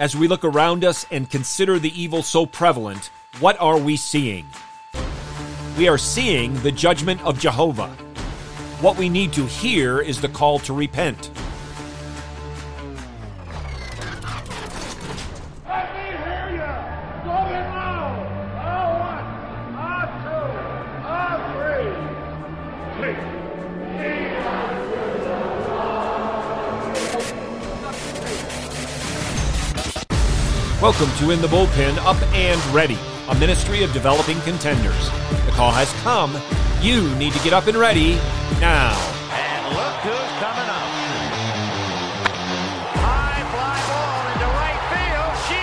As we look around us and consider the evil so prevalent, what are we seeing? We are seeing the judgment of Jehovah. What we need to hear is the call to repent. Let Welcome to In the Bullpen Up and Ready, a ministry of developing contenders. The call has come. You need to get up and ready now. And look who's coming up. High fly ball into right field. She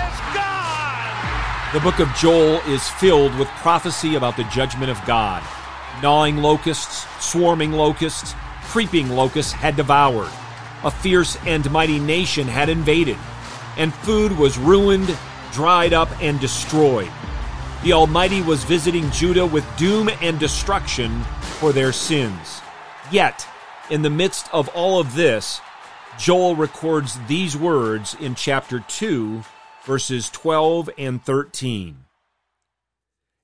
is gone. The book of Joel is filled with prophecy about the judgment of God. Gnawing locusts, swarming locusts, creeping locusts had devoured. A fierce and mighty nation had invaded, and food was ruined, dried up, and destroyed. The Almighty was visiting Judah with doom and destruction for their sins. Yet, in the midst of all of this, Joel records these words in chapter 2, verses 12 and 13.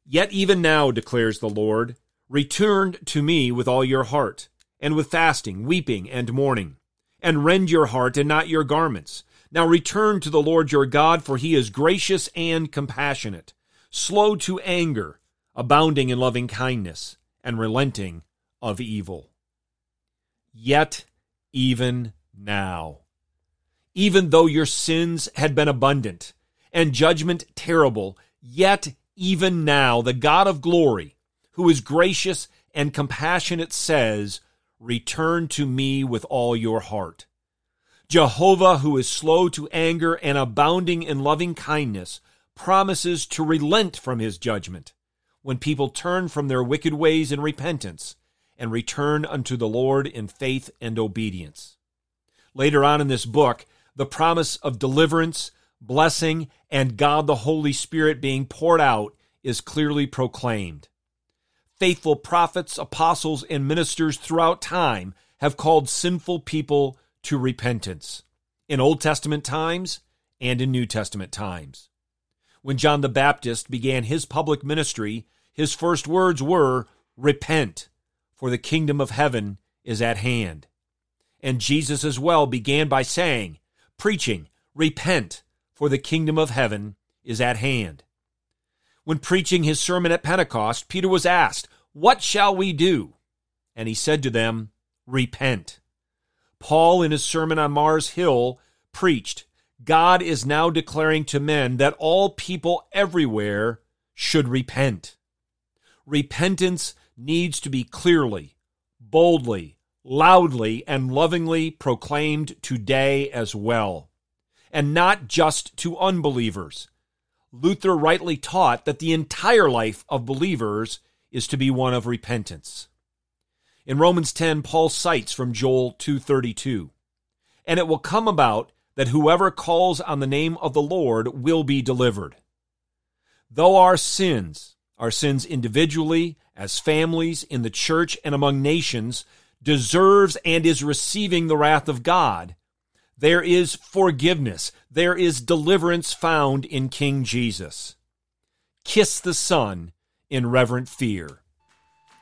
Yet even now, declares the Lord, return to me with all your heart, and with fasting, weeping, and mourning, and rend your heart and not your garments. Now return to the Lord your God, for he is gracious and compassionate, slow to anger, abounding in loving kindness, and relenting of evil. Yet even now, even though your sins had been abundant and judgment terrible, yet even now the God of glory, who is gracious and compassionate, says, Return to me with all your heart. Jehovah, who is slow to anger and abounding in loving kindness, promises to relent from his judgment when people turn from their wicked ways in repentance and return unto the Lord in faith and obedience. Later on in this book, the promise of deliverance, blessing, and God the Holy Spirit being poured out is clearly proclaimed. Faithful prophets, apostles, and ministers throughout time have called sinful people to repentance in Old Testament times and in New Testament times. When John the Baptist began his public ministry, his first words were, Repent, for the kingdom of heaven is at hand. And Jesus as well began by saying, preaching, Repent, for the kingdom of heaven is at hand. When preaching his sermon at Pentecost, Peter was asked, What shall we do? And he said to them, Repent. Paul, in his sermon on Mars Hill, preached, God is now declaring to men that all people everywhere should repent. Repentance needs to be clearly, boldly, loudly, and lovingly proclaimed today as well, and not just to unbelievers. Luther rightly taught that the entire life of believers is to be one of repentance. In Romans 10, Paul cites from Joel 2:32, "And it will come about that whoever calls on the name of the Lord will be delivered." Though our sins, our sins individually, as families, in the church, and among nations, deserves and is receiving the wrath of God, there is forgiveness, there is deliverance found in King Jesus. Kiss the Son in reverent fear.